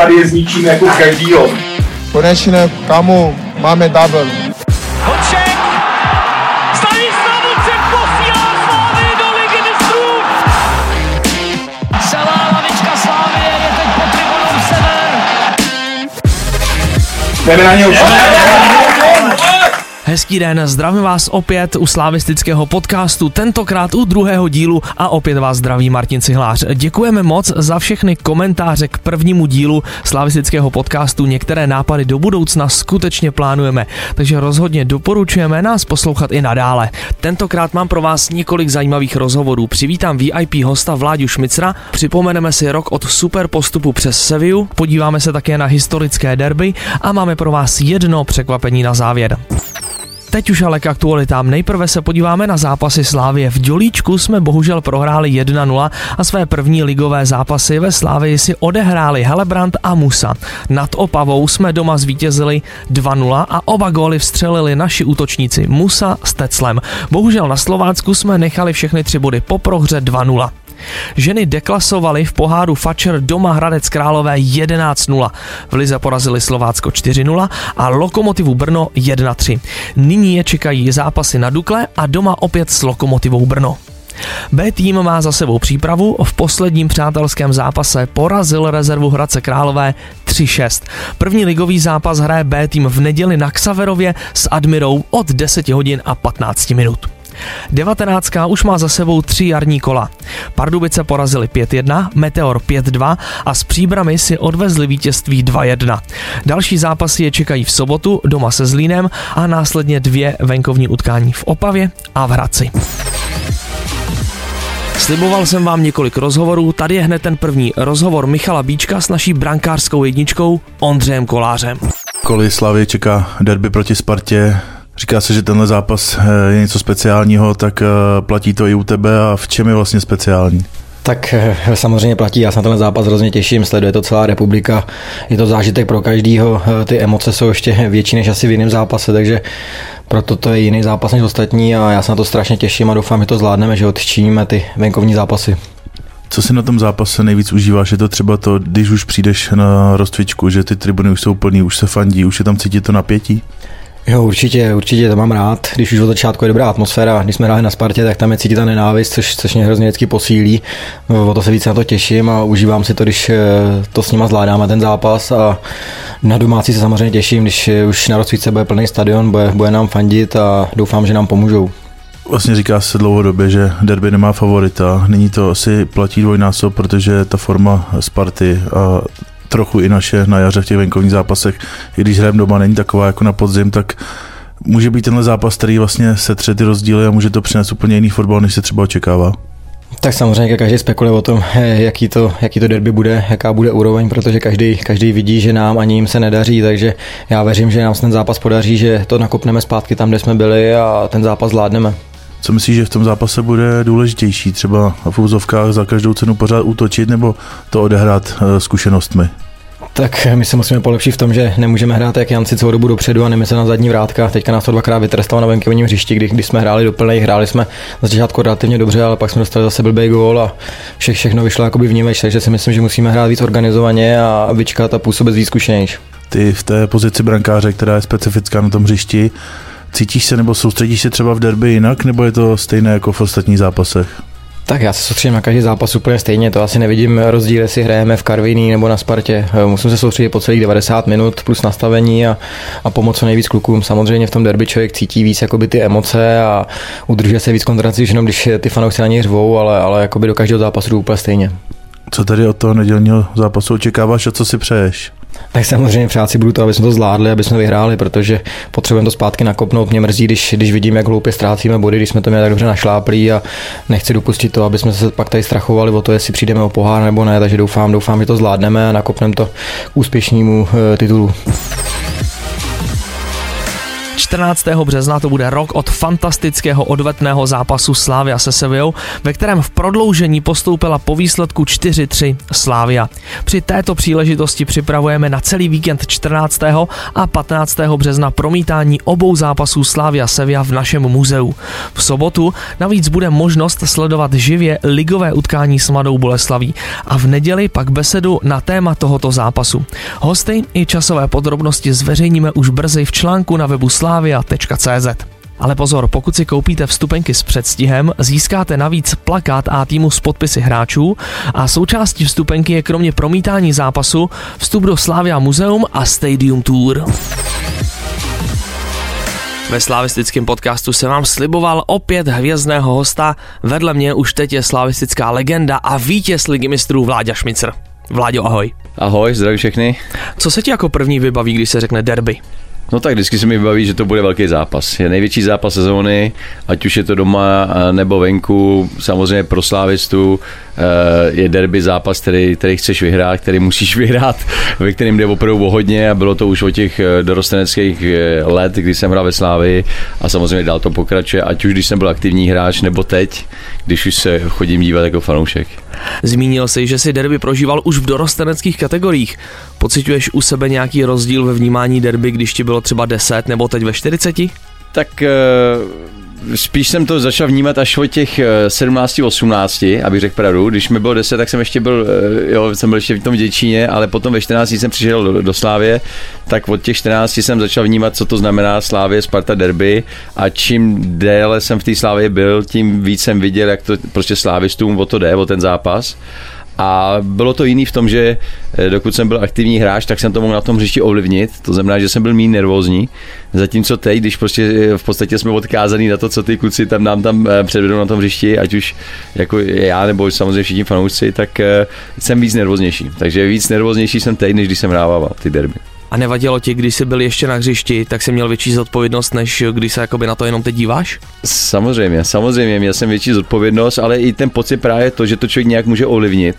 tady je zničíme jako každýho. Konečně, kamu, máme double. Hoček! Stanislav Hoček posílá Slávy do ligy mistrů! Celá lavička Slávy je teď pod tribunou Sever. Jdeme na něj. Hezký den, zdravím vás opět u slavistického podcastu, tentokrát u druhého dílu a opět vás zdraví Martin Cihlář. Děkujeme moc za všechny komentáře k prvnímu dílu slavistického podcastu. Některé nápady do budoucna skutečně plánujeme, takže rozhodně doporučujeme nás poslouchat i nadále. Tentokrát mám pro vás několik zajímavých rozhovorů. Přivítám VIP hosta Vláďu Šmicra, připomeneme si rok od super postupu přes Seviu, podíváme se také na historické derby a máme pro vás jedno překvapení na závěr. Teď už ale k aktualitám. Nejprve se podíváme na zápasy Slávie. V Dělíčku jsme bohužel prohráli 1-0 a své první ligové zápasy ve Slávii si odehráli Helebrant a Musa. Nad Opavou jsme doma zvítězili 2-0 a oba góly vstřelili naši útočníci Musa s Teclem. Bohužel na Slovácku jsme nechali všechny tři body po prohře 2-0. Ženy deklasovaly v poháru Fatscher doma Hradec Králové 11-0. V Lize porazili Slovácko 4-0 a Lokomotivu Brno 1-3. Nyní je čekají zápasy na Dukle a doma opět s Lokomotivou Brno. B tým má za sebou přípravu, v posledním přátelském zápase porazil rezervu Hradce Králové 3-6. První ligový zápas hraje B tým v neděli na Ksaverově s Admirou od 10 hodin a 15 minut. 19. už má za sebou tři jarní kola. Pardubice porazili 5-1, Meteor 5-2 a s příbrami si odvezli vítězství 2-1. Další zápasy je čekají v sobotu doma se Zlínem a následně dvě venkovní utkání v Opavě a v Hradci. Sliboval jsem vám několik rozhovorů, tady je hned ten první rozhovor Michala Bíčka s naší brankářskou jedničkou Ondřejem Kolářem. Koli Slavě čeká derby proti Spartě, Říká se, že tenhle zápas eh, je něco speciálního, tak eh, platí to i u tebe a v čem je vlastně speciální? Tak eh, samozřejmě platí, já se na ten zápas hrozně těším, sleduje to celá republika, je to zážitek pro každýho, ty emoce jsou ještě větší než asi v jiném zápase, takže proto to je jiný zápas než ostatní a já se na to strašně těším a doufám, že to zvládneme, že odčiníme ty venkovní zápasy. Co si na tom zápase nejvíc užíváš? Je to třeba to, když už přijdeš na rozcvičku, že ty tribuny už jsou plný, už se fandí, už je tam cítit to napětí? Jo, určitě, určitě to mám rád. Když už od začátku je dobrá atmosféra, když jsme hráli na Spartě, tak tam je cítit ta nenávist, což, což mě hrozně vždycky posílí. O to se více na to těším a užívám si to, když eh, to s nima zvládáme ten zápas a na domácí se samozřejmě těším, když eh, už na rozcvičce bude plný stadion, bude, bude nám fandit a doufám, že nám pomůžou. Vlastně říká se dlouhodobě, že derby nemá favorita. Nyní to asi platí dvojnásob, protože ta forma Sparty a trochu i naše na jaře v těch venkovních zápasech, i když hrajeme doma není taková jako na podzim, tak může být tenhle zápas, který vlastně setře ty rozdíly a může to přinést úplně jiný fotbal, než se třeba očekává. Tak samozřejmě každý spekuluje o tom, jaký to, jaký to derby bude, jaká bude úroveň, protože každý, každý vidí, že nám ani jim se nedaří, takže já věřím, že nám se ten zápas podaří, že to nakopneme zpátky tam, kde jsme byli a ten zápas zvládneme. Co myslíš, že v tom zápase bude důležitější? Třeba v úzovkách za každou cenu pořád útočit nebo to odehrát eh, zkušenostmi? Tak my se musíme polepšit v tom, že nemůžeme hrát jak Janci celou dobu dopředu a se na zadní vrátka. Teďka nás to dvakrát vytrestalo na venkovním hřišti, kdy, když jsme hráli do plnej, hráli jsme na začátku relativně dobře, ale pak jsme dostali zase blbý gól a vše, všechno vyšlo jakoby vnímeč, takže si myslím, že musíme hrát víc organizovaně a vyčkat a působit víc zkušenější. Ty v té pozici brankáře, která je specifická na tom hřišti, Cítíš se nebo soustředíš se třeba v derby jinak, nebo je to stejné jako v ostatních zápasech? Tak já se soustředím na každý zápas úplně stejně, to asi nevidím rozdíl, jestli hrajeme v Karviní nebo na Spartě. Musím se soustředit po celých 90 minut plus nastavení a, a pomoct co nejvíc klukům. Samozřejmě v tom derby člověk cítí víc jakoby ty emoce a udržuje se víc koncentrací, jenom když ty fanoušci na něj řvou, ale, ale jakoby do každého zápasu jdu úplně stejně. Co tady od toho nedělního zápasu očekáváš a co si přeješ? Tak samozřejmě přát si budu to, aby jsme to zvládli, aby jsme vyhráli, protože potřebujeme to zpátky nakopnout. Mě mrzí, když, když vidím, jak hloupě ztrácíme body, když jsme to měli tak dobře našláplí a nechci dopustit to, aby jsme se pak tady strachovali o to, jestli přijdeme o pohár nebo ne, takže doufám, doufám, že to zvládneme a nakopneme to k úspěšnému eh, titulu. 14. března to bude rok od fantastického odvetného zápasu Slávia se Sevillou, ve kterém v prodloužení postoupila po výsledku 4-3 Slávia. Při této příležitosti připravujeme na celý víkend 14. a 15. března promítání obou zápasů Slávia Sevilla v našem muzeu. V sobotu navíc bude možnost sledovat živě ligové utkání s Mladou Boleslaví a v neděli pak besedu na téma tohoto zápasu. Hosty i časové podrobnosti zveřejníme už brzy v článku na webu slavia.cz. Ale pozor, pokud si koupíte vstupenky s předstihem, získáte navíc plakát a týmu s podpisy hráčů a součástí vstupenky je kromě promítání zápasu vstup do Slavia Muzeum a Stadium Tour. Ve slavistickém podcastu se vám sliboval opět hvězdného hosta, vedle mě už teď je slavistická legenda a vítěz ligy mistrů Vláďa Šmicr. Vláďo, ahoj. Ahoj, zdravím všechny. Co se ti jako první vybaví, když se řekne derby? No tak vždycky se mi baví, že to bude velký zápas. Je největší zápas sezóny, ať už je to doma nebo venku. Samozřejmě pro slávistu eh, je derby zápas, který, který chceš vyhrát, který musíš vyhrát, ve kterém jde opravdu o hodně a bylo to už o těch eh, dorosteneckých eh, let, kdy jsem hrál ve Slávii a samozřejmě dál to pokračuje, ať už když jsem byl aktivní hráč nebo teď, když už se chodím dívat jako fanoušek. Zmínil jsi, že si derby prožíval už v dorosteneckých kategoriích. Pocituješ u sebe nějaký rozdíl ve vnímání derby, když ti bylo třeba 10 nebo teď ve 40? Tak spíš jsem to začal vnímat až od těch 17, 18, abych řekl pravdu. Když mi bylo 10, tak jsem ještě byl, jo, jsem byl ještě v tom Děčíně, ale potom ve 14 jsem přišel do, do Slávě, tak od těch 14 jsem začal vnímat, co to znamená Slávě, Sparta derby a čím déle jsem v té Slávě byl, tím víc jsem viděl, jak to prostě slávistům o to jde, o ten zápas. A bylo to jiný v tom, že eh, dokud jsem byl aktivní hráč, tak jsem to mohl na tom hřišti ovlivnit. To znamená, že jsem byl méně nervózní. Zatímco teď, když prostě eh, v podstatě jsme odkázaný na to, co ty kluci tam nám tam eh, předvedou na tom hřišti, ať už jako já nebo samozřejmě všichni fanoušci, tak jsem víc nervóznější. Takže víc nervóznější jsem teď, než když jsem hrával ty derby. A nevadilo ti, když jsi byl ještě na hřišti, tak jsi měl větší zodpovědnost, než když se jakoby na to jenom teď díváš? Samozřejmě, samozřejmě, měl jsem větší zodpovědnost, ale i ten pocit právě to, že to člověk nějak může ovlivnit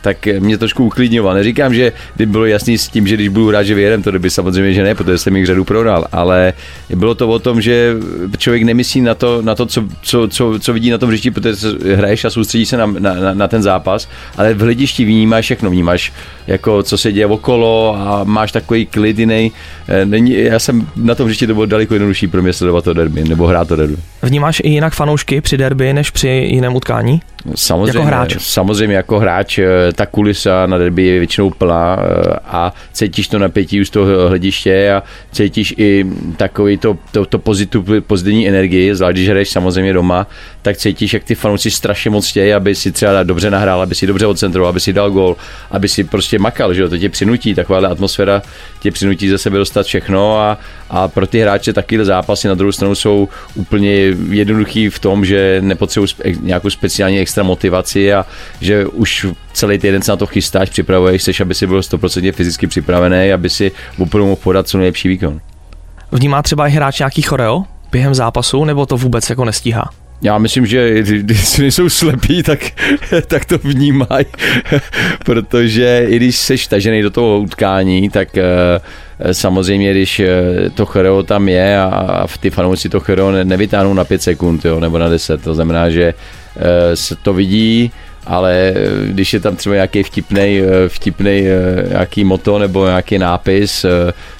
tak mě trošku uklidňoval. Neříkám, že by bylo jasný s tím, že když budu hrát, že vyjedem, to by samozřejmě, že ne, protože jsem jich řadu prohrál, ale bylo to o tom, že člověk nemyslí na to, na to co, co, co, co vidí na tom hřišti, protože hraješ a soustředí se na, na, na, ten zápas, ale v hledišti vnímáš všechno, vnímáš jako co se děje okolo a máš takový klid jiný. Eh, není, já jsem na tom hřišti to bylo daleko jednodušší pro mě sledovat to derby, nebo hrát to derby. Vnímáš i jinak fanoušky při derby, než při jiném utkání? Samozřejmě, jako hráč. samozřejmě jako hráč eh, ta kulisa na derby je většinou plná eh, a cítíš to napětí už z toho hlediště a cítíš i takový to, to, to pozitiv, pozitivní energii, zvlášť když hraješ samozřejmě doma, tak cítíš, jak ty fanoušci strašně moc chtějí, aby si třeba dobře nahrál, aby si dobře odcentroval, aby si dal gol, aby si prostě makal, že jo, to tě přinutí, taková atmosféra tě přinutí ze sebe dostat všechno a, a pro ty hráče takovýhle zápasy na druhou stranu jsou úplně jednoduchý v tom, že nepotřebují nějakou speciální extra motivaci a že už celý týden se na to chystáš, připravuješ, chceš, aby si byl 100% fyzicky připravený, aby si opravdu mohl podat co nejlepší výkon. Vnímá třeba i hráč nějaký choreo během zápasu, nebo to vůbec jako nestíhá? Já myslím, že když nejsou slepí, tak, tak to vnímají, protože i když jsi tažený do toho utkání, tak uh, samozřejmě, když eh, to choreo tam je a v ty fanoušci to choreo nevytáhnou na 5 sekund, jo, nebo na 10, to znamená, že uh, se to vidí, ale když je tam třeba nějaký vtipný, vtipný nějaký moto nebo nějaký nápis,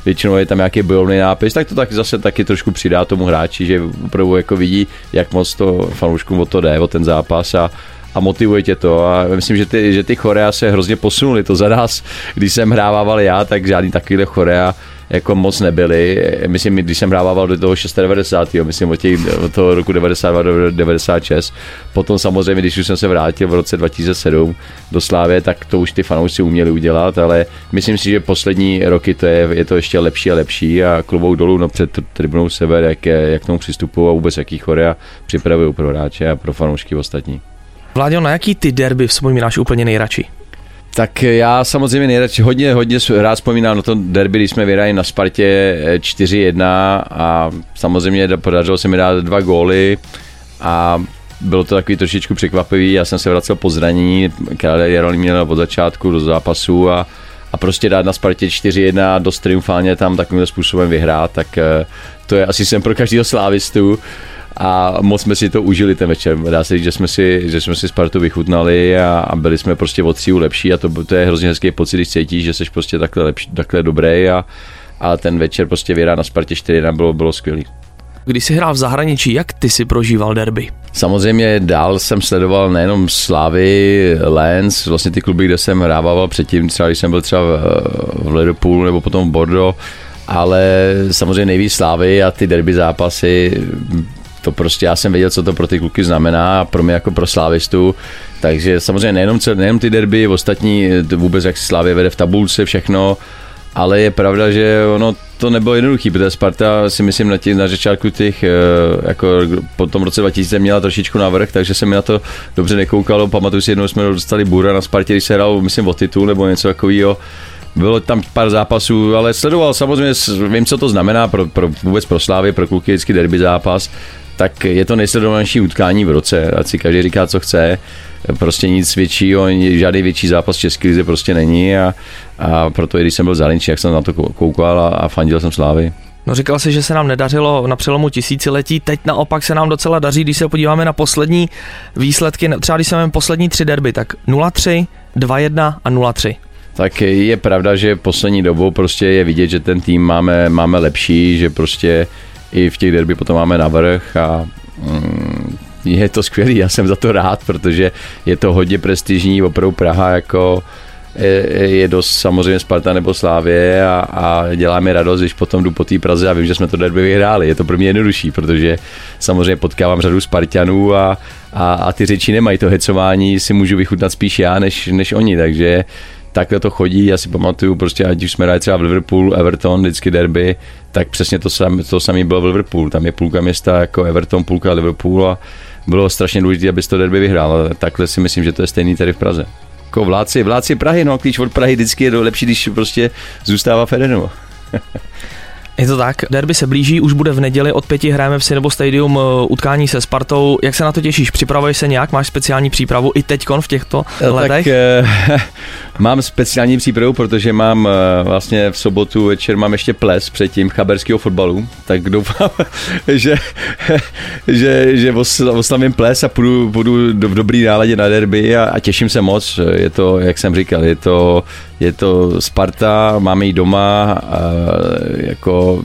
většinou je tam nějaký bojovný nápis, tak to tak zase taky trošku přidá tomu hráči, že opravdu jako vidí, jak moc to fanouškům o to jde, o ten zápas a, a motivuje tě to. A myslím, že ty, že ty chorea se hrozně posunuly, to za nás, když jsem hrával já, tak žádný takovýhle chorea jako moc nebyly. Myslím, když jsem hrával do toho 96. myslím od, těch, od toho roku 92 do 96. Potom samozřejmě, když už jsem se vrátil v roce 2007 do Slávě, tak to už ty fanoušci uměli udělat, ale myslím si, že poslední roky to je, je to ještě lepší a lepší a klubou dolů no, před tribunou sever, jak, jak k tomu přistupují a vůbec jaký chorea připravují pro hráče a pro fanoušky ostatní. Vláďo, na jaký ty derby vzpomínáš úplně nejradši? Tak já samozřejmě nejradši hodně, hodně rád vzpomínám na to derby, když jsme vyhráli na Spartě 4-1 eh, a samozřejmě podařilo se mi dát dva góly a bylo to takový trošičku překvapivý, já jsem se vracel po zranění, Karel Jarolí měl od začátku do zápasu a, a prostě dát na Spartě 4-1 a dost triumfálně tam takovým způsobem vyhrát, tak eh, to je asi jsem pro každého slávistu a moc jsme si to užili ten večer. Dá se říct, že jsme si, že jsme si Spartu vychutnali a, a byli jsme prostě o tříu lepší a to, to je hrozně hezký pocit, když cítíš, že jsi prostě takhle, lepší, takhle dobrý a, a ten večer prostě vyhrát na Spartě 4 bylo, bylo skvělý. Když jsi hrál v zahraničí, jak ty si prožíval derby? Samozřejmě dál jsem sledoval nejenom Slávy, Lens, vlastně ty kluby, kde jsem hrával předtím, třeba když jsem byl třeba v Liverpoolu nebo potom v Bordeaux, ale samozřejmě nejvíc Slávy a ty derby zápasy to prostě já jsem věděl, co to pro ty kluky znamená a pro mě jako pro slávistu. Takže samozřejmě nejenom, nejenom ty derby, ostatní vůbec jak Slávě vede v tabulce, všechno, ale je pravda, že ono to nebylo jednoduché, protože Sparta si myslím na, tě, na začátku těch, eh, jako po tom roce 2000 měla trošičku navrh, takže se mi na to dobře nekoukalo. Pamatuju si, jednou jsme dostali bura na Spartě, když se hrál, myslím, o titul nebo něco takového. Bylo tam pár zápasů, ale sledoval samozřejmě, vím, co to znamená pro, pro vůbec pro Slávy, pro kluky, vždycky derby zápas, tak je to nejsledovanější utkání v roce, ať si každý říká, co chce prostě nic většího, žádný větší zápas v České lize prostě není a, a proto i když jsem byl zahraničí, jak jsem na to koukal a, a fandil jsem Slávy. No říkal jsi, že se nám nedařilo na přelomu tisíciletí, teď naopak se nám docela daří, když se podíváme na poslední výsledky, třeba když jsme poslední tři derby, tak 0-3, 2-1 a 0-3. Tak je pravda, že poslední dobou prostě je vidět, že ten tým máme, máme lepší, že prostě i v těch derby potom máme navrh a mm, je to skvělý, já jsem za to rád, protože je to hodně prestižní, opravdu Praha jako je, dost samozřejmě Sparta nebo Slávě a, a dělá mi radost, když potom jdu po té Praze a vím, že jsme to derby vyhráli. Je to pro mě jednodušší, protože samozřejmě potkávám řadu Spartanů a, a, a ty řeči nemají to hecování, si můžu vychutnat spíš já, než, než oni, takže takhle to chodí, já si pamatuju prostě, ať už jsme hráli třeba v Liverpool, Everton, vždycky derby, tak přesně to, sam, to samé bylo v Liverpool, tam je půlka města jako Everton, půlka Liverpool a bylo strašně důležité, abys to derby vyhrál, takhle si myslím, že to je stejný tady v Praze. Jako vládci, vládci Prahy, no, klíč od Prahy vždycky je lepší, když prostě zůstává Federenu. Je to tak, derby se blíží, už bude v neděli, od pěti hrajeme v Cinebo Stadium eh, utkání se Spartou. Jak se na to těšíš? Připravuješ se nějak? Máš speciální přípravu i teďkon v těchto no, letech? Tak, eh, mám speciální přípravu, protože mám eh, vlastně v sobotu večer mám ještě ples předtím chaberského fotbalu, tak doufám, že, že, že oslavím ples a půjdu, půjdu v dobrý náladě na derby a, a těším se moc. Je to, jak jsem říkal, je to, je to Sparta, máme ji doma, a jako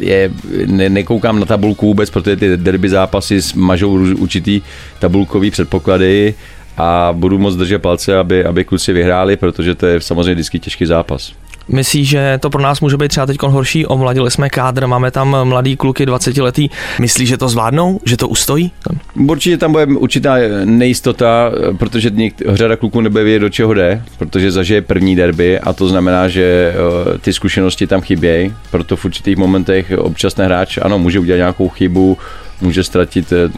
je, ne, nekoukám na tabulku vůbec, protože ty derby zápasy mažou určitý tabulkový předpoklady a budu moc držet palce, aby, aby kluci vyhráli, protože to je samozřejmě vždycky těžký zápas. Myslíš, že to pro nás může být třeba teď horší? Omladili jsme kádr, máme tam mladý kluky 20 letý. Myslíš, že to zvládnou? Že to ustojí? Určitě tam bude určitá nejistota, protože řada kluků nebude vědět, do čeho jde, protože zažije první derby a to znamená, že eh, ty zkušenosti tam chybějí, proto v určitých momentech občas hráč, ano, může udělat nějakou chybu, může ztratit eh,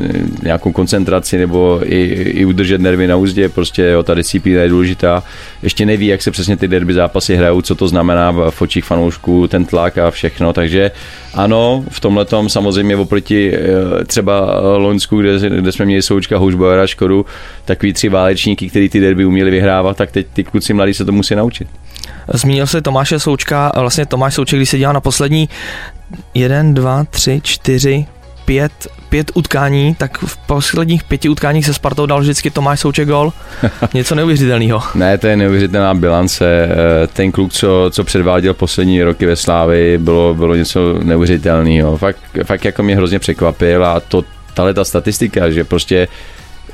nějakou koncentraci nebo i, i udržet nervy na úzdě, prostě jo, ta disciplína je důležitá. Ještě neví, jak se přesně ty derby zápasy hrajou, co to znamená v očích fanoušků, ten tlak a všechno, takže ano, v tomhle tom samozřejmě oproti eh, třeba Loňsku, kde, kde jsme měli Součka, Houžbojera, Škodu, takový tři válečníky, kteří ty derby uměli vyhrávat, tak teď ty kluci mladí se to musí naučit. Zmínil se Tomáše Součka, vlastně Tomáš Souček, když se dělá na poslední jeden, dva, tři, čtyři, pět, pět utkání, tak v posledních pěti utkáních se Spartou dal vždycky Tomáš Souček gol. Něco neuvěřitelného. ne, to je neuvěřitelná bilance. Eh, ten kluk, co, co předváděl poslední roky ve Slávy, bylo, bylo něco neuvěřitelného. Fakt, fakt jako mě hrozně překvapil a to, tahle ta statistika, že prostě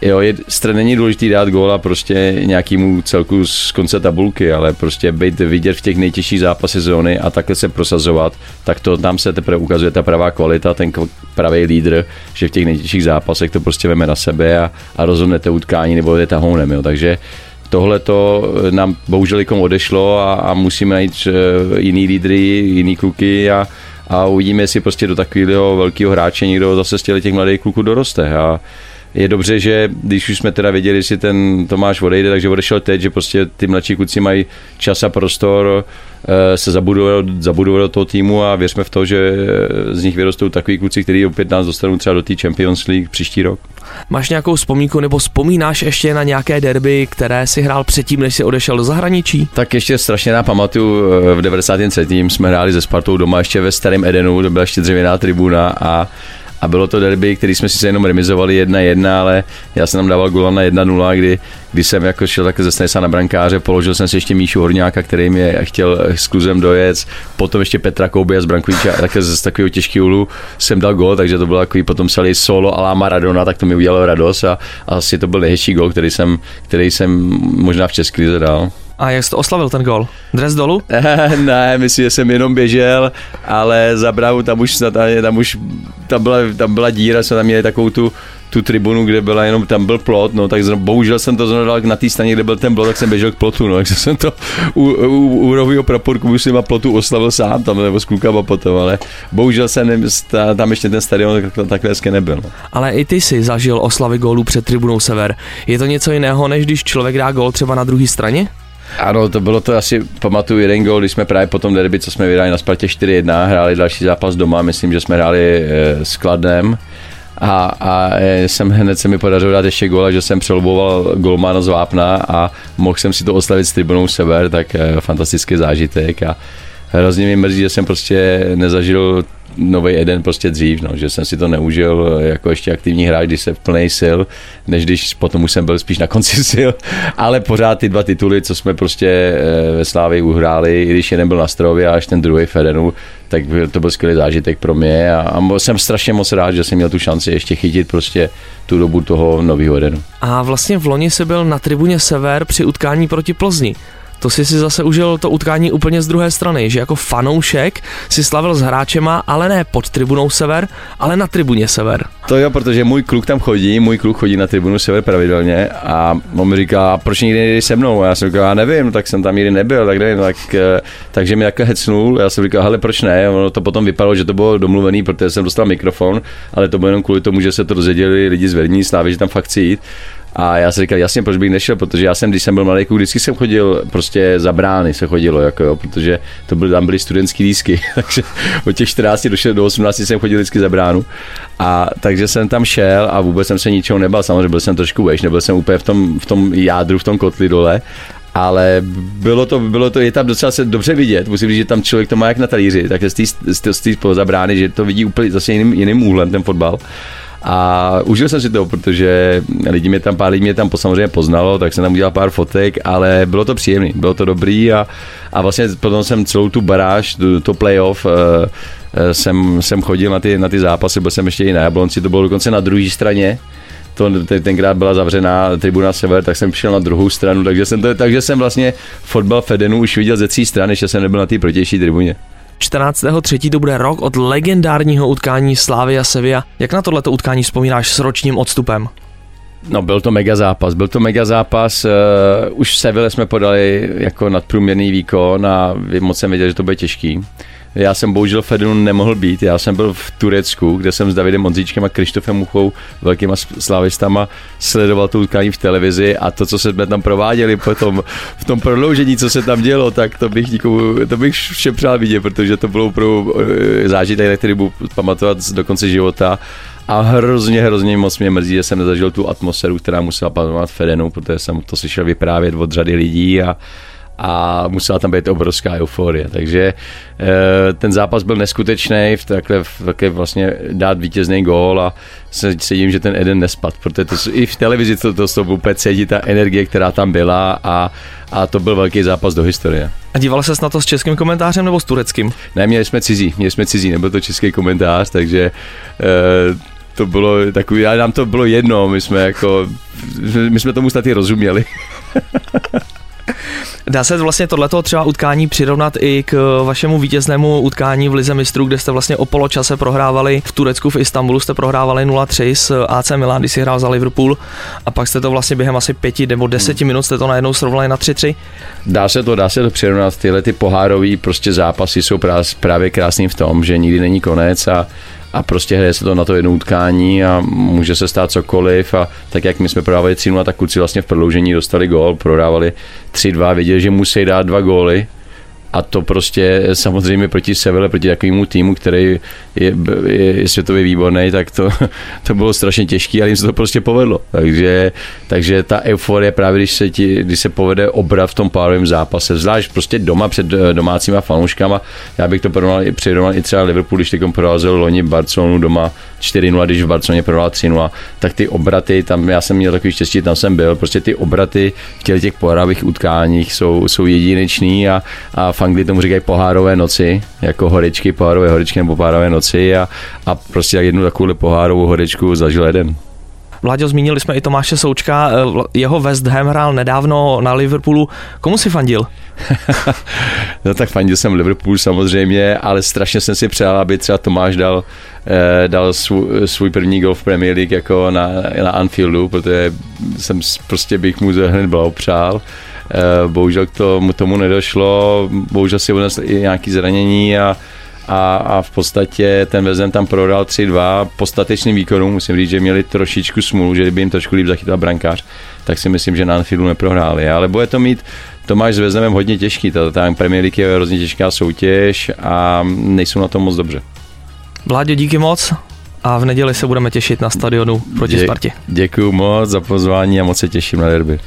Jo, je, není důležité dát góla prostě nějakému celku z konce tabulky, ale prostě být vidět v těch nejtěžších zápasech zóny a takhle se prosazovat, tak to tam se teprve ukazuje ta pravá kvalita, ten pravý lídr, že v těch nejtěžších zápasech to prostě veme na sebe a, a rozhodnete utkání nebo je tahounem, jo. Takže tohle to nám bohužel někomu odešlo a, a musíme najít uh, jiný lídry, jiný kluky a, a uvidíme, jestli prostě do takového velkého hráče někdo zase z těch mladých kluků doroste. A je dobře, že když už jsme teda věděli, jestli ten Tomáš odejde, takže odešel teď, že prostě ty mladší kluci mají čas a prostor eh, se zabudovat, zabudovat do toho týmu a věřme v to, že z nich vyrostou takový kluci, kteří opět nás dostanou třeba do té Champions League příští rok. Máš nějakou vzpomínku nebo vzpomínáš ještě na nějaké derby, které si hrál předtím, než si odešel do zahraničí? Tak ještě strašně na pamatuju, eh, v 93. jsme hráli se Spartou doma ještě ve starém Edenu, to byla ještě dřevěná tribuna a a bylo to derby, který jsme si jenom remizovali 1-1, ale já jsem tam dával gola na 1-0, kdy, kdy jsem jako šel tak ze Snesa na brankáře, položil jsem si ještě Míšu Horňáka, který mě chtěl s kluzem dojet, potom ještě Petra Kouby a z Brankoviča, také z takového těžkého úlu jsem dal gol, takže to bylo takový, potom sali solo a Maradona, tak to mi udělalo radost a, a asi to byl nejhezčí gol, který jsem, který jsem možná v České lize dal. A jak jsi to oslavil ten gol? Dres dolů? ne, myslím, že jsem jenom běžel, ale za Brahu tam už, tam už tam byla, tam byla díra, jsme tam měli takovou tu, tu tribunu, kde byla jenom, tam byl plot, no, tak zrovna, bohužel jsem to zrovna dal na té straně, kde byl ten plot, tak jsem běžel k plotu, no, takže jsem to u, u, u rohového praporku už a plotu oslavil sám tam, nebo s klukama potom, ale bohužel jsem tam ještě ten stadion tak, takhle hezky nebyl. No. Ale i ty si zažil oslavy gólů před tribunou Sever. Je to něco jiného, než když člověk dá gól třeba na druhé straně? Ano, to bylo to asi, pamatuju jeden gol, když jsme právě po tom derby, co jsme vyhráli na Spartě 4-1, hráli další zápas doma, myslím, že jsme hráli e, s Kladnem. A, a e, jsem hned se mi podařilo dát ještě gól, že jsem přeloboval golmana z Vápna a mohl jsem si to oslavit s tribunou Sever, tak e, fantastický zážitek a hrozně mi mrzí, že jsem prostě nezažil nový Eden prostě dřív, no, že jsem si to neužil jako ještě aktivní hráč, když se v plný sil, než když potom už jsem byl spíš na konci sil, ale pořád ty dva tituly, co jsme prostě eh, ve Slávě uhráli, i když jeden byl na Strově a až ten druhý v Edenu, tak to byl skvělý zážitek pro mě a, a jsem strašně moc rád, že jsem měl tu šanci ještě chytit prostě tu dobu toho nového Edenu. A vlastně v loni se byl na tribuně Sever při utkání proti Plzni to si si zase užil to utkání úplně z druhé strany, že jako fanoušek si slavil s hráčema, ale ne pod tribunou Sever, ale na tribuně Sever. To jo, protože můj kluk tam chodí, můj kluk chodí na tribunu Sever pravidelně a on mi říká, proč nikdy nejde se mnou? A já jsem říkal, já nevím, tak jsem tam nikdy nebyl, tak nevím, tak, eh, takže mi takhle hecnul, já jsem říkal, hele, proč ne? Ono to potom vypadalo, že to bylo domluvený, protože jsem dostal mikrofon, ale to bylo jenom kvůli tomu, že se to rozdělili lidi z vedení slávy, že tam fakt chci jít. A já si říkal, jasně, proč bych nešel, protože já jsem, když jsem byl mladý, vždycky jsem chodil prostě za brány se chodilo, jako jo, protože to byly, tam byly studentský lísky, takže od těch 14 do, do 18 jsem chodil vždycky za bránu. A takže jsem tam šel a vůbec jsem se ničeho nebal, samozřejmě byl jsem trošku veš, nebyl jsem úplně v tom, v tom jádru, v tom kotli dole, ale bylo to, bylo to, je tam docela se dobře vidět, musím říct, že tam člověk to má jak na talíři, takže z té zabrány, že to vidí úplně zase jiným, jiným úhlem ten fotbal. A užil jsem si to, protože lidi mě tam, pár lidí mě tam samozřejmě poznalo, tak jsem tam udělal pár fotek, ale bylo to příjemné, bylo to dobrý a, a vlastně potom jsem celou tu baráž, to, to playoff, uh, jsem, jsem chodil na ty, na ty zápasy, byl jsem ještě i na Jablonci, to bylo dokonce na druhé straně, to tenkrát byla zavřená tribuna Sever, tak jsem přišel na druhou stranu, takže jsem, to, takže jsem vlastně fotbal Fedenu už viděl ze tří strany, že jsem nebyl na té protější tribuně. 14.3. to bude rok od legendárního utkání Slavia Sevilla. Jak na tohleto utkání vzpomínáš s ročním odstupem? No byl to mega zápas, byl to mega zápas, uh, už v Seville jsme podali jako nadprůměrný výkon a moc jsem věděl, že to bude těžký. Já jsem bohužel Fedenu nemohl být, já jsem byl v Turecku, kde jsem s Davidem Ondříčkem a Krištofem Muchou, velkýma slavistama, sledoval to utkání v televizi a to, co jsme tam prováděli potom v tom prodloužení, co se tam dělo, tak to bych nikomu, to bych všem přál vidět, protože to bylo pro eh, zážitek, který budu pamatovat do konce života. A hrozně, hrozně moc mě mrzí, že jsem nezažil tu atmosféru, která musela panovat Fedenu, protože jsem to slyšel vyprávět od řady lidí a, a musela tam být obrovská euforie. Takže eh, ten zápas byl neskutečný, v takhle, v takhle vlastně dát vítězný gól a se, sedím, že ten Eden nespad, protože to, i v televizi to, to, to úplně cítit ta energie, která tam byla a, a to byl velký zápas do historie. A díval ses na to s českým komentářem nebo s tureckým? Ne, měli jsme cizí, měli jsme cizí, nebyl to český komentář, takže uh, to bylo takový, ale nám to bylo jedno, my jsme jako, my jsme tomu snad i rozuměli. Dá se vlastně tohleto třeba utkání přirovnat i k vašemu vítěznému utkání v Lize mistrů, kde jste vlastně o poločase prohrávali v Turecku, v Istanbulu jste prohrávali 0-3 s AC Milan, když si hrál za Liverpool a pak jste to vlastně během asi pěti nebo deseti hmm. minut jste to najednou srovnali na 3-3. Dá se to, dá se to přirovnat. Tyhle ty pohárové prostě zápasy jsou právě krásný v tom, že nikdy není konec a a prostě hraje se to na to jedno utkání a může se stát cokoliv. A tak jak my jsme prodávali 3 tak kluci vlastně v prodloužení dostali gól, prodávali 3-2, věděli, že musí dát dva góly a to prostě samozřejmě proti Seville, proti takovému týmu, který je, je, je světově výborný, tak to, to bylo strašně těžké, ale jim se to prostě povedlo. Takže, takže ta euforie právě, když se, ti, když se povede obrat v tom párovém zápase, zvlášť prostě doma před eh, domácíma fanouškama, já bych to porovnal, přirovnal i třeba Liverpool, když teď prorazil loni Barcelonu doma 4-0, když v Barceloně prohrál 3-0, tak ty obraty, tam já jsem měl takový štěstí, tam jsem byl, prostě ty obraty v těch, pohárových utkáních jsou, jsou jedinečný a, a Anglii tomu říkají pohárové noci, jako horičky, pohárové horičky nebo pohárové noci a, a prostě jednu takovou pohárovou horičku zažil jeden. Vláďo, zmínili jsme i Tomáše Součka, eh, jeho West Ham hrál nedávno na Liverpoolu. Komu si fandil? no tak fandil jsem Liverpool samozřejmě, ale strašně jsem si přál, aby třeba Tomáš dal, eh, dal svůj, svůj první gol v Premier League jako na, na Anfieldu, protože jsem prostě bych mu hned blahopřál. Eh, bohužel k tomu, tomu nedošlo, bohužel si unesl i nějaké zranění a a, a v podstatě ten Vezem tam prodal 3-2 po statečným výkonům, musím říct, že měli trošičku smůlu, že kdyby jim trošku líp zachytal brankář, tak si myslím, že na Anfieldu neprohráli, ale bude to mít to máš s Vezemem hodně těžký, ta, ta Premier League je hrozně těžká soutěž a nejsou na tom moc dobře. Vládě, díky moc a v neděli se budeme těšit na stadionu proti Dě, Spartě. Děkuji moc za pozvání a moc se těším na derby.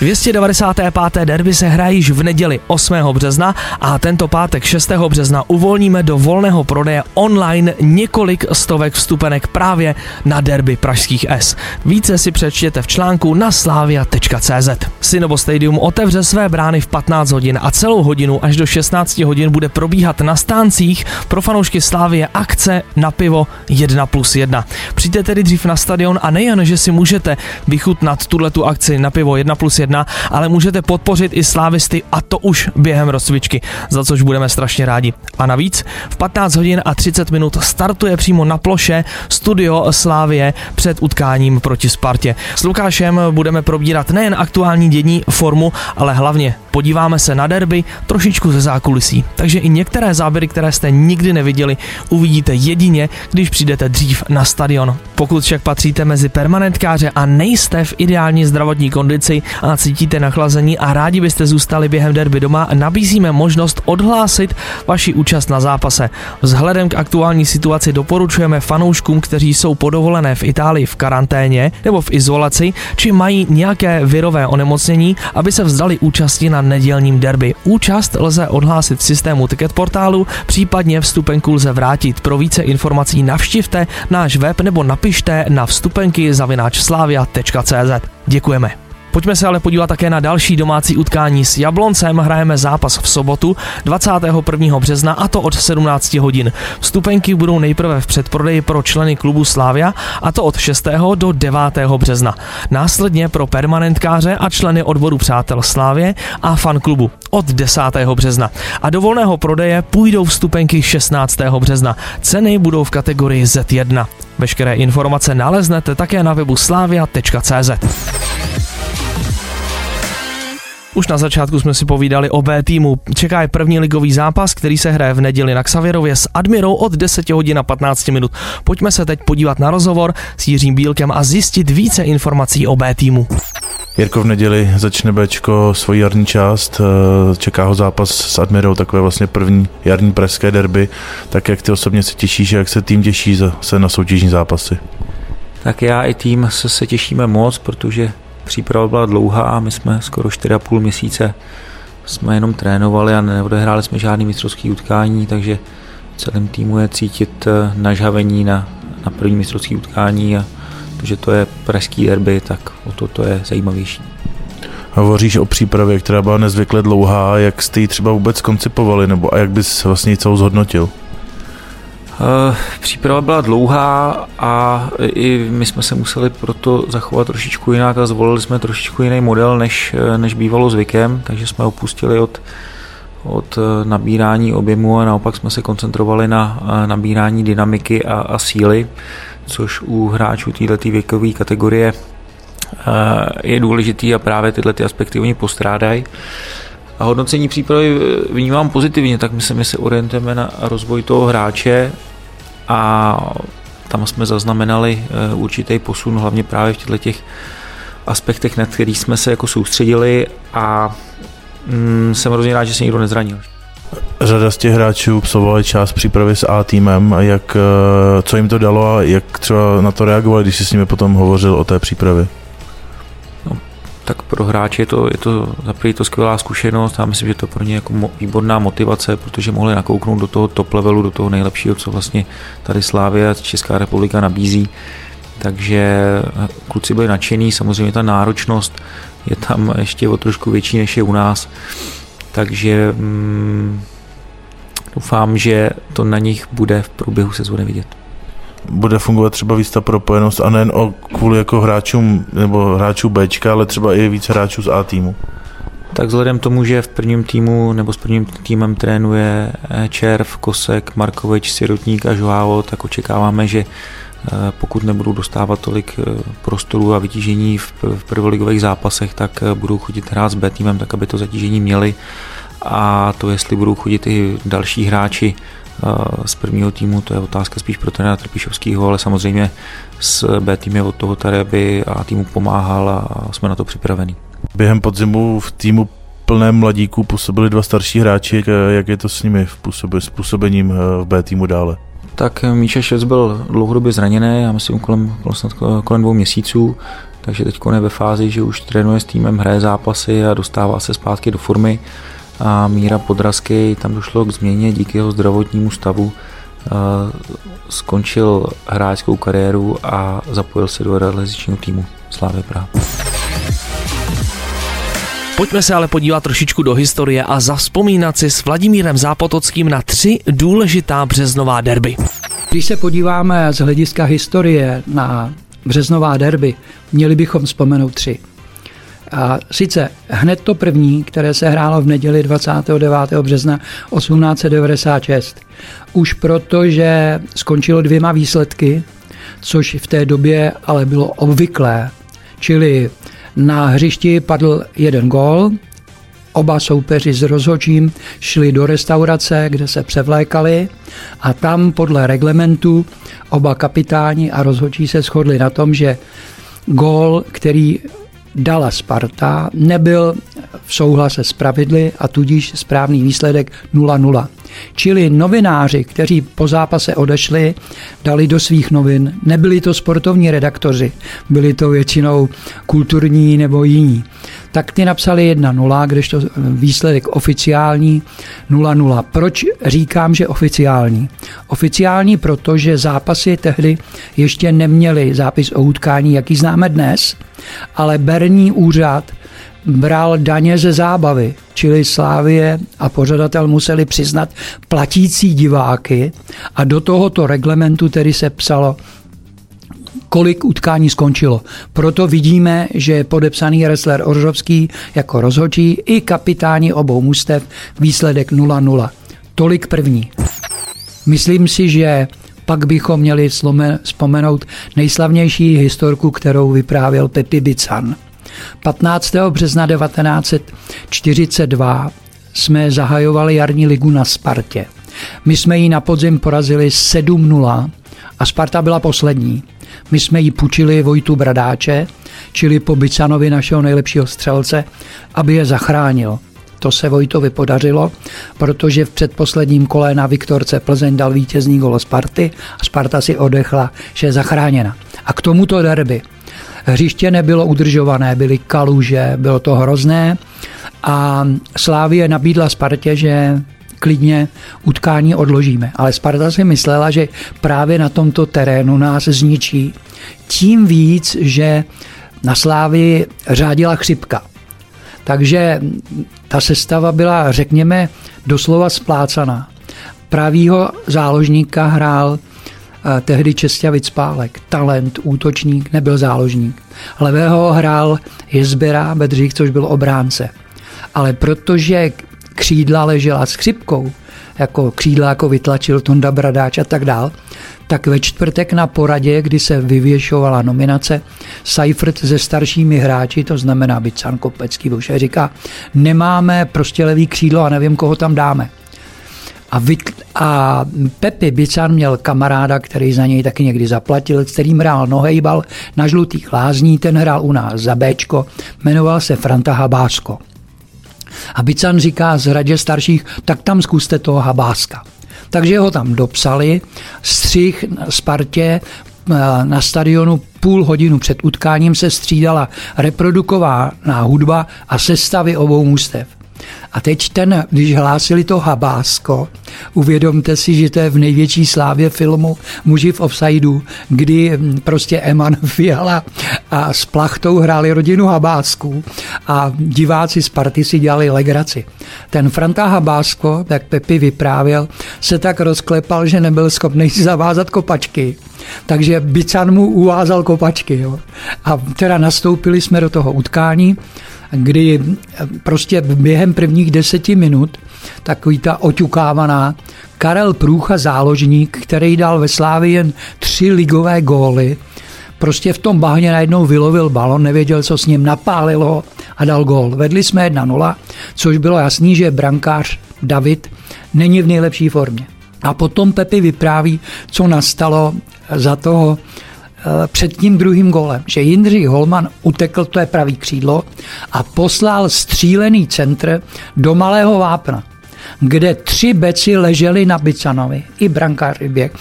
295. derby se hraje již v neděli 8. března a tento pátek 6. března uvolníme do volného prodeje online několik stovek vstupenek právě na derby pražských S. Více si přečtěte v článku na slavia.cz. Synovo Stadium otevře své brány v 15 hodin a celou hodinu až do 16 hodin bude probíhat na stáncích pro fanoušky Slávie akce na pivo 1 plus 1. Přijďte tedy dřív na stadion a nejen, že si můžete vychutnat tuto akci na pivo 1 plus 1, 1, ale můžete podpořit i slávisty a to už během rozcvičky, za což budeme strašně rádi. A navíc v 15 hodin a 30 minut startuje přímo na ploše studio Slávie před utkáním proti Spartě. S Lukášem budeme probírat nejen aktuální dění formu, ale hlavně podíváme se na derby trošičku ze zákulisí. Takže i některé záběry, které jste nikdy neviděli, uvidíte jedině, když přijdete dřív na stadion. Pokud však patříte mezi permanentkáře a nejste v ideální zdravotní kondici a cítíte nachlazení a rádi byste zůstali během derby doma, nabízíme možnost odhlásit vaši účast na zápase. Vzhledem k aktuální situaci doporučujeme fanouškům, kteří jsou podovolené v Itálii v karanténě nebo v izolaci, či mají nějaké virové onemocnění, aby se vzdali účasti na nedělním derby. Účast lze odhlásit v systému ticket portálu, případně vstupenku lze vrátit. Pro více informací navštivte náš web nebo napište na vstupenky zavináč Děkujeme. Pojďme se ale podívat také na další domácí utkání s Jabloncem. Hrajeme zápas v sobotu 21. března a to od 17 hodin. Vstupenky budou nejprve v předprodeji pro členy klubu Slávia a to od 6. do 9. března. Následně pro permanentkáře a členy odboru Přátel Slávě a fanklubu od 10. března. A do volného prodeje půjdou vstupenky 16. března. Ceny budou v kategorii Z1. Veškeré informace naleznete také na webu slavia.cz. Už na začátku jsme si povídali o B týmu. Čeká je první ligový zápas, který se hraje v neděli na Xavěrově s Admirou od 10 hodin a 15 minut. Pojďme se teď podívat na rozhovor s Jiřím Bílkem a zjistit více informací o B týmu. Jirko v neděli začne Bčko svoji jarní část, eh, čeká ho zápas s Admirou, takové vlastně první jarní pražské derby. Tak jak ty osobně se těšíš, jak se tým těší se na soutěžní zápasy? Tak já i tým se, se těšíme moc, protože příprava byla dlouhá, my jsme skoro 4,5 měsíce jsme jenom trénovali a neodehráli jsme žádný mistrovský utkání, takže celým týmu je cítit eh, nažavení na, na první mistrovský utkání a to, že to je pražský derby, tak o to to je zajímavější. Hovoříš o přípravě, která byla nezvykle dlouhá, jak jste ji třeba vůbec koncipovali, nebo a jak bys vlastně celou zhodnotil? Eh, příprava byla dlouhá a i my jsme se museli proto zachovat trošičku jinak a zvolili jsme trošičku jiný model, než, eh, než bývalo zvykem, takže jsme opustili od, od eh, nabírání objemu a naopak jsme se koncentrovali na nabírání dynamiky a, a síly, což u hráčů této věkové kategorie je důležitý a právě tyhle ty aspekty oni postrádají. A hodnocení přípravy vnímám pozitivně, tak myslím, že se orientujeme na rozvoj toho hráče a tam jsme zaznamenali eh, určitý posun, hlavně právě v těchto těch aspektech, na kterých jsme se jako soustředili a mm, jsem hrozně rád, že se nikdo nezranil. Řada z těch hráčů psovali část přípravy s A týmem, jak, eh, co jim to dalo a jak třeba na to reagovali, když jsi s nimi potom hovořil o té přípravě? Tak pro hráče je to, je to za to skvělá zkušenost a myslím, že to pro ně jako mo, výborná motivace, protože mohli nakouknout do toho top levelu, do toho nejlepšího, co vlastně tady Slávia Česká republika nabízí. Takže eh, kluci byli nadšení, samozřejmě ta náročnost je tam ještě o trošku větší než je u nás takže mm, doufám, že to na nich bude v průběhu sezóny vidět. Bude fungovat třeba víc ta propojenost a nejen o kvůli jako hráčům nebo hráčů Bčka, ale třeba i víc hráčů z A týmu. Tak vzhledem tomu, že v prvním týmu nebo s prvním týmem trénuje eh, Červ, Kosek, Markovič, Sirotník a Žoálo, tak očekáváme, že eh, pokud nebudou dostávat tolik eh, prostoru a vytížení v prvoligových zápasech, tak budou chodit hrát s B týmem, tak aby to zatížení měli a to, jestli budou chodit i další hráči z prvního týmu, to je otázka spíš pro trenéra Trpišovského, ale samozřejmě s B tým je od toho tady, aby A týmu pomáhal a jsme na to připravení. Během podzimu v týmu plném mladíků působili dva starší hráči. Jak je to s nimi v působe, s působením v B týmu dále? Tak Míša Šec byl dlouhodobě zraněný, já myslím kolem, kolem dvou měsíců, takže teď je ve fázi, že už trénuje s týmem, hraje zápasy a dostává se zpátky do formy a Míra Podrazky, tam došlo k změně díky jeho zdravotnímu stavu. Skončil hráčskou kariéru a zapojil se do realizačního týmu Slávy Praha. Pojďme se ale podívat trošičku do historie a zaspomínat si s Vladimírem Zápotockým na tři důležitá březnová derby. Když se podíváme z hlediska historie na březnová derby, měli bychom vzpomenout tři. A sice hned to první, které se hrálo v neděli 29. března 1896. Už proto, že skončilo dvěma výsledky, což v té době ale bylo obvyklé. Čili na hřišti padl jeden gól, oba soupeři s rozhočím šli do restaurace, kde se převlékali a tam podle reglementu oba kapitáni a rozhodčí se shodli na tom, že gól, který dala Sparta, nebyl v souhlase s pravidly a tudíž správný výsledek 0-0. Čili novináři, kteří po zápase odešli, dali do svých novin, nebyli to sportovní redaktoři, byli to většinou kulturní nebo jiní. Tak ty napsali 1-0, kdežto výsledek oficiální 0-0. Proč říkám, že oficiální? Oficiální, protože zápasy tehdy ještě neměli zápis o utkání, jaký známe dnes, ale berní úřad bral daně ze zábavy, čili Slávie a pořadatel museli přiznat platící diváky a do tohoto reglementu tedy se psalo kolik utkání skončilo. Proto vidíme, že je podepsaný wrestler Oržovský jako rozhodčí i kapitáni obou mustev výsledek 0-0. Tolik první. Myslím si, že pak bychom měli vzpomenout nejslavnější historku, kterou vyprávěl Pepi Bican. 15. března 1942 jsme zahajovali jarní ligu na Spartě. My jsme ji na podzim porazili 7-0 a Sparta byla poslední. My jsme ji půjčili Vojtu Bradáče, čili po Bicanovi našeho nejlepšího střelce, aby je zachránil. To se Vojtovi podařilo, protože v předposledním kole na Viktorce Plzeň dal vítězný gol Sparty a Sparta si odechla, že je zachráněna. A k tomuto derby hřiště nebylo udržované, byly kaluže, bylo to hrozné a Slávie nabídla Spartě, že klidně utkání odložíme. Ale Sparta si myslela, že právě na tomto terénu nás zničí. Tím víc, že na Slávii řádila chřipka. Takže ta sestava byla, řekněme, doslova splácaná. Pravýho záložníka hrál tehdy Čestěvic Pálek, talent, útočník, nebyl záložník. Levého hrál Jezbera Bedřich, což byl obránce. Ale protože křídla ležela s chřipkou, jako křídla jako vytlačil Tonda Bradáč a tak dál, tak ve čtvrtek na poradě, kdy se vyvěšovala nominace, Seifert se staršími hráči, to znamená Bican, Kopecký, už říká, nemáme prostě levý křídlo a nevím, koho tam dáme. A, vy, a Pepi Bican měl kamaráda, který za něj taky někdy zaplatil, kterým hrál nohejbal na žlutých lázní, ten hrál u nás za Bčko, jmenoval se Franta Habásko. A Bican říká z hradě starších, tak tam zkuste toho Habáska. Takže ho tam dopsali, střih Spartě eh, na stadionu půl hodinu před utkáním se střídala reprodukovaná hudba a sestavy obou mustev. A teď ten, když hlásili to Habásko, uvědomte si, že to je v největší slávě filmu Muži v offsideu, kdy hm, prostě Eman Fiala a s Plachtou hráli rodinu Habásků a diváci z party si dělali legraci. Ten Franta Habásko, jak Pepi vyprávěl, se tak rozklepal, že nebyl schopný si zavázat kopačky. Takže Bican mu uvázal kopačky. Jo. A teda nastoupili jsme do toho utkání kdy prostě během prvních deseti minut takový ta oťukávaná Karel Průcha záložník, který dal ve Slávii jen tři ligové góly, prostě v tom bahně najednou vylovil balon, nevěděl, co s ním, napálilo a dal gól. Vedli jsme 1-0, což bylo jasný, že brankář David není v nejlepší formě. A potom Pepi vypráví, co nastalo za toho Eh, před tím druhým golem, že Jindřich Holman utekl, to je pravý křídlo, a poslal střílený centr do Malého Vápna kde tři beci leželi na Bicanovi, i brankář běh.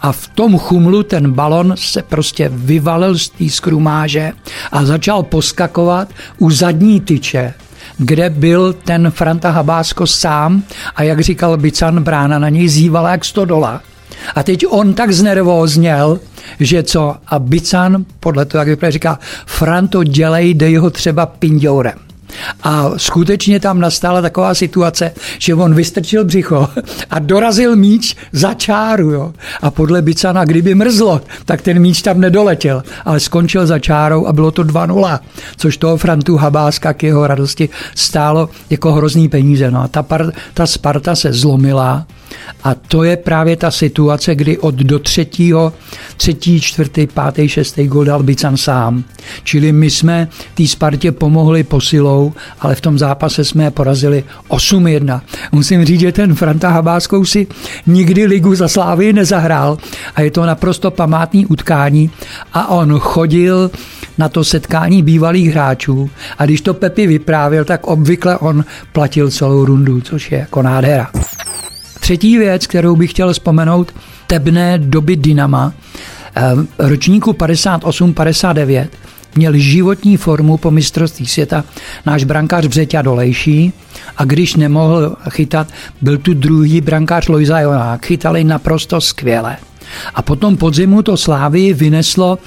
A v tom chumlu ten balon se prostě vyvalil z té skrumáže a začal poskakovat u zadní tyče kde byl ten Franta Habásko sám a jak říkal Bican, brána na něj zývala jak dola. A teď on tak znervózněl, že co? A Bican, podle toho, jak vypadá, říká, Franto, dělej, dej ho třeba pindourem. A skutečně tam nastala taková situace, že on vystrčil břicho a dorazil míč za čáru. Jo. A podle Bicana, kdyby mrzlo, tak ten míč tam nedoletěl, ale skončil za čárou a bylo to 2-0, což toho Frantu Habáska k jeho radosti stálo jako hrozný peníze. No a ta, par, ta Sparta se zlomila a to je právě ta situace, kdy od do třetího, třetí, čtvrtý, pátý, šestý gol dal Bican sám. Čili my jsme té Spartě pomohli posilou, ale v tom zápase jsme je porazili 8-1. Musím říct, že ten Franta Habáskou si nikdy ligu za Slávy nezahrál a je to naprosto památný utkání a on chodil na to setkání bývalých hráčů a když to Pepi vyprávěl, tak obvykle on platil celou rundu, což je jako nádhera. Třetí věc, kterou bych chtěl vzpomenout, tebné doby Dynama, eh, ročníku 58-59, měl životní formu po mistrovství světa náš brankář Břeťa Dolejší a když nemohl chytat, byl tu druhý brankář Lojza Jonák. Chytali naprosto skvěle. A potom podzimu to Slávii vyneslo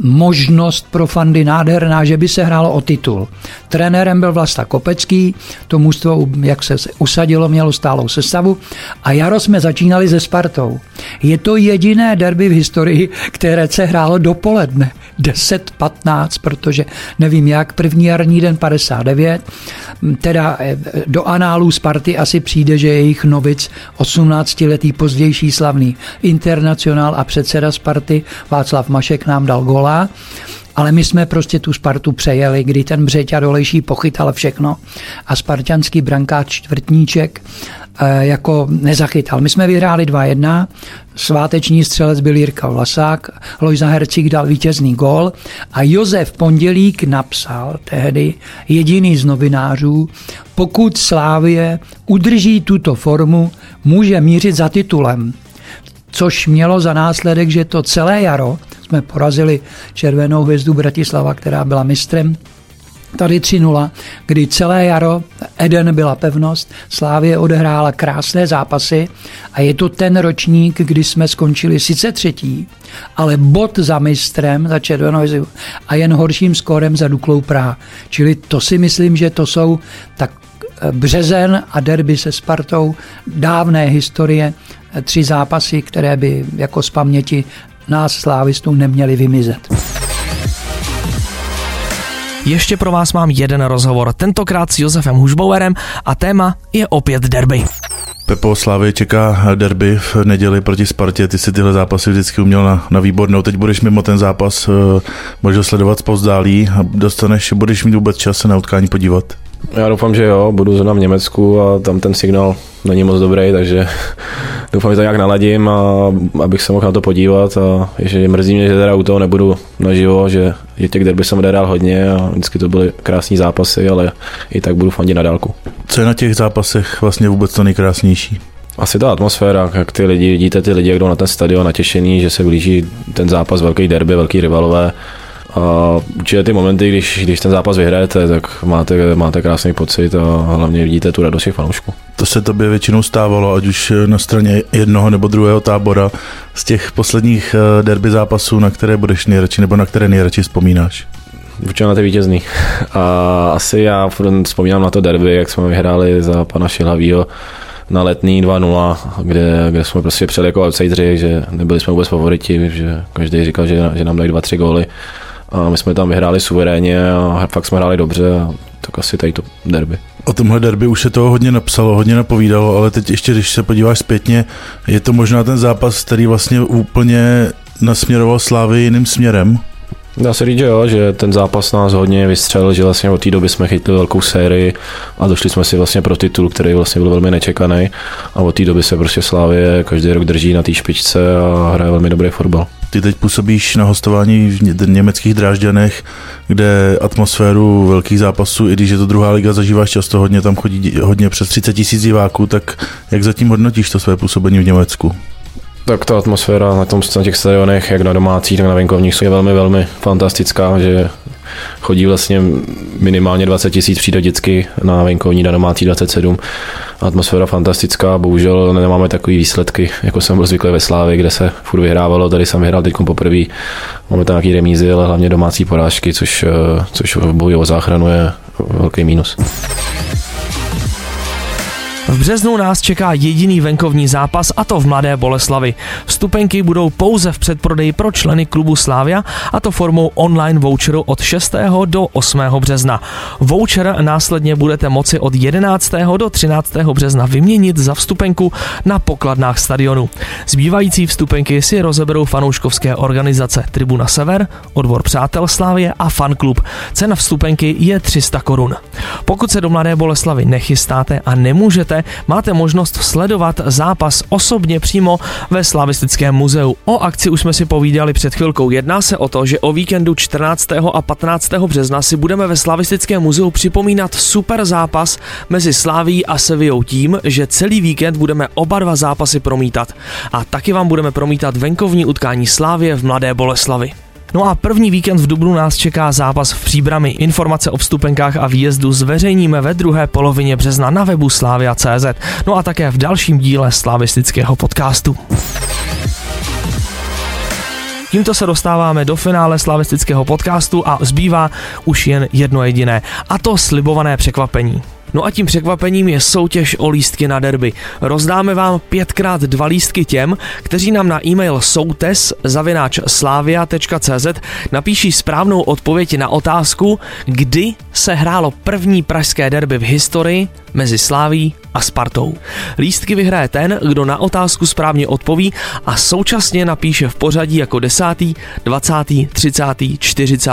možnost pro fandy nádherná, že by se hrálo o titul. Trenérem byl Vlasta Kopecký, to mužstvo, jak se usadilo, mělo stálou sestavu a jaro jsme začínali se Spartou. Je to jediné derby v historii, které se hrálo dopoledne. 10-15, protože nevím jak, první jarní den 59, teda eh, do análů Sparty asi přijde, že jejich novic 18-letý pozdější slavný internacionál a předseda Sparty Václav Mašek nám dal gola ale my jsme prostě tu Spartu přejeli, kdy ten Břeťa dolejší pochytal všechno a spartianský brankář čtvrtníček Eh, jako nezachytal. My jsme vyhráli 2-1, sváteční střelec byl Jirka Vlasák, Lojza Hercik dal vítězný gol a Josef Pondělík napsal tehdy jediný z novinářů, pokud Slávie udrží tuto formu, může mířit za titulem což mělo za následek, že to celé jaro jsme porazili Červenou hvězdu Bratislava, která byla mistrem tady 3-0, kdy celé jaro Eden byla pevnost, Slávě odehrála krásné zápasy a je to ten ročník, kdy jsme skončili sice třetí, ale bod za mistrem, za červenou a jen horším skórem za Duklou Praha. Čili to si myslím, že to jsou tak eh, březen a derby se Spartou dávné historie, eh, tři zápasy, které by jako z paměti nás slávistů neměly vymizet. Ještě pro vás mám jeden rozhovor, tentokrát s Josefem Hušbauerem a téma je opět derby. Pepo Slávy čeká derby v neděli proti Spartě. Ty si tyhle zápasy vždycky uměl na, na výbornou. Teď budeš mimo ten zápas, můžeš eh, sledovat zpozdálí a dostaneš, budeš mít vůbec čas se na utkání podívat. Já doufám, že jo, budu zrovna v Německu a tam ten signál není moc dobrý, takže doufám, že to nějak naladím a abych se mohl na to podívat a ještě mrzí mě, že teda u toho nebudu naživo, že, že těch derby jsem odehrál hodně a vždycky to byly krásné zápasy, ale i tak budu fandit na dálku. Co je na těch zápasech vlastně vůbec to nejkrásnější? Asi ta atmosféra, jak ty lidi, vidíte ty lidi, jak jdou na ten stadion natěšený, že se blíží ten zápas, velký derby, velký rivalové, a určitě ty momenty, když, když ten zápas vyhrajete, tak máte, máte krásný pocit a hlavně vidíte tu radost těch fanoušků. To se tobě většinou stávalo, ať už na straně jednoho nebo druhého tábora, z těch posledních eh, derby zápasů, na které budeš nejradši nebo na které nejradši vzpomínáš? Určitě na ty vítězný. A asi já vzpomínám na to derby, jak jsme vyhráli za pana Šilhavýho na letný 2-0, kde, kde jsme prostě přijeli jako outsideri, že nebyli jsme vůbec favoriti, že každý říkal, že, že nám dají 2-3 góly a my jsme tam vyhráli suverénně a fakt jsme hráli dobře a tak asi tady to derby. O tomhle derby už se toho hodně napsalo, hodně napovídalo, ale teď ještě, když se podíváš zpětně, je to možná ten zápas, který vlastně úplně nasměroval Slávy jiným směrem. Dá se říct, že jo, že ten zápas nás hodně vystřelil, že vlastně od té doby jsme chytli velkou sérii a došli jsme si vlastně pro titul, který vlastně byl velmi nečekaný a od té doby se prostě Slávě každý rok drží na té špičce a hraje velmi dobrý fotbal. Ty teď působíš na hostování v německých Drážďanech, kde atmosféru velkých zápasů, i když je to druhá liga, zažíváš často hodně, tam chodí hodně přes 30 tisíc diváků, tak jak zatím hodnotíš to své působení v Německu? Tak ta atmosféra na, tom, na těch stadionech, jak na domácích, tak na venkovních, je velmi, velmi fantastická, že chodí vlastně minimálně 20 tisíc přijde vždycky na venkovní, na domácí 27. Atmosféra fantastická, bohužel nemáme takové výsledky, jako jsem byl zvyklý ve Slávě, kde se furt vyhrávalo, tady jsem vyhrál teď poprvé. Máme tam nějaký remízy, ale hlavně domácí porážky, což, což v boji o záchranu je velký mínus. V březnu nás čeká jediný venkovní zápas a to v Mladé Boleslavi. Vstupenky budou pouze v předprodeji pro členy klubu Slávia a to formou online voucheru od 6. do 8. března. Voucher následně budete moci od 11. do 13. března vyměnit za vstupenku na pokladnách stadionu. Zbývající vstupenky si rozeberou fanouškovské organizace Tribuna Sever, odbor Přátel Slávie a fanklub. Cena vstupenky je 300 korun. Pokud se do Mladé Boleslavy nechystáte a nemůžete, máte možnost sledovat zápas osobně přímo ve Slavistickém muzeu. O akci už jsme si povídali před chvilkou. Jedná se o to, že o víkendu 14. a 15. března si budeme ve Slavistickém muzeu připomínat super zápas mezi Sláví a Sevillou tím, že celý víkend budeme oba dva zápasy promítat. A taky vám budeme promítat venkovní utkání Slávě v Mladé Boleslavi. No a první víkend v Dubnu nás čeká zápas v Příbrami. Informace o vstupenkách a výjezdu zveřejníme ve druhé polovině března na webu Slavia.cz. No a také v dalším díle slavistického podcastu. Tímto se dostáváme do finále slavistického podcastu a zbývá už jen jedno jediné, a to slibované překvapení. No a tím překvapením je soutěž o lístky na derby. Rozdáme vám pětkrát dva lístky těm, kteří nám na e-mail soutes zavináč slavia.cz napíší správnou odpověď na otázku, kdy se hrálo první pražské derby v historii mezi Sláví a Spartou. Lístky vyhraje ten, kdo na otázku správně odpoví a současně napíše v pořadí jako 10., 20., 30., 40.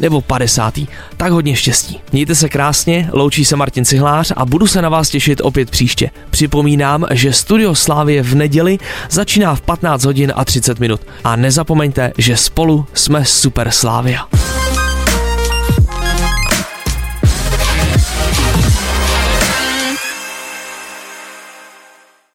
nebo 50. Tak hodně štěstí. Mějte se krásně, loučí se Martin Cihlář a budu se na vás těšit opět příště. Připomínám, že Studio Slávie v neděli začíná v 15 hodin a 30 minut. A nezapomeňte, že spolu jsme Super Slávia.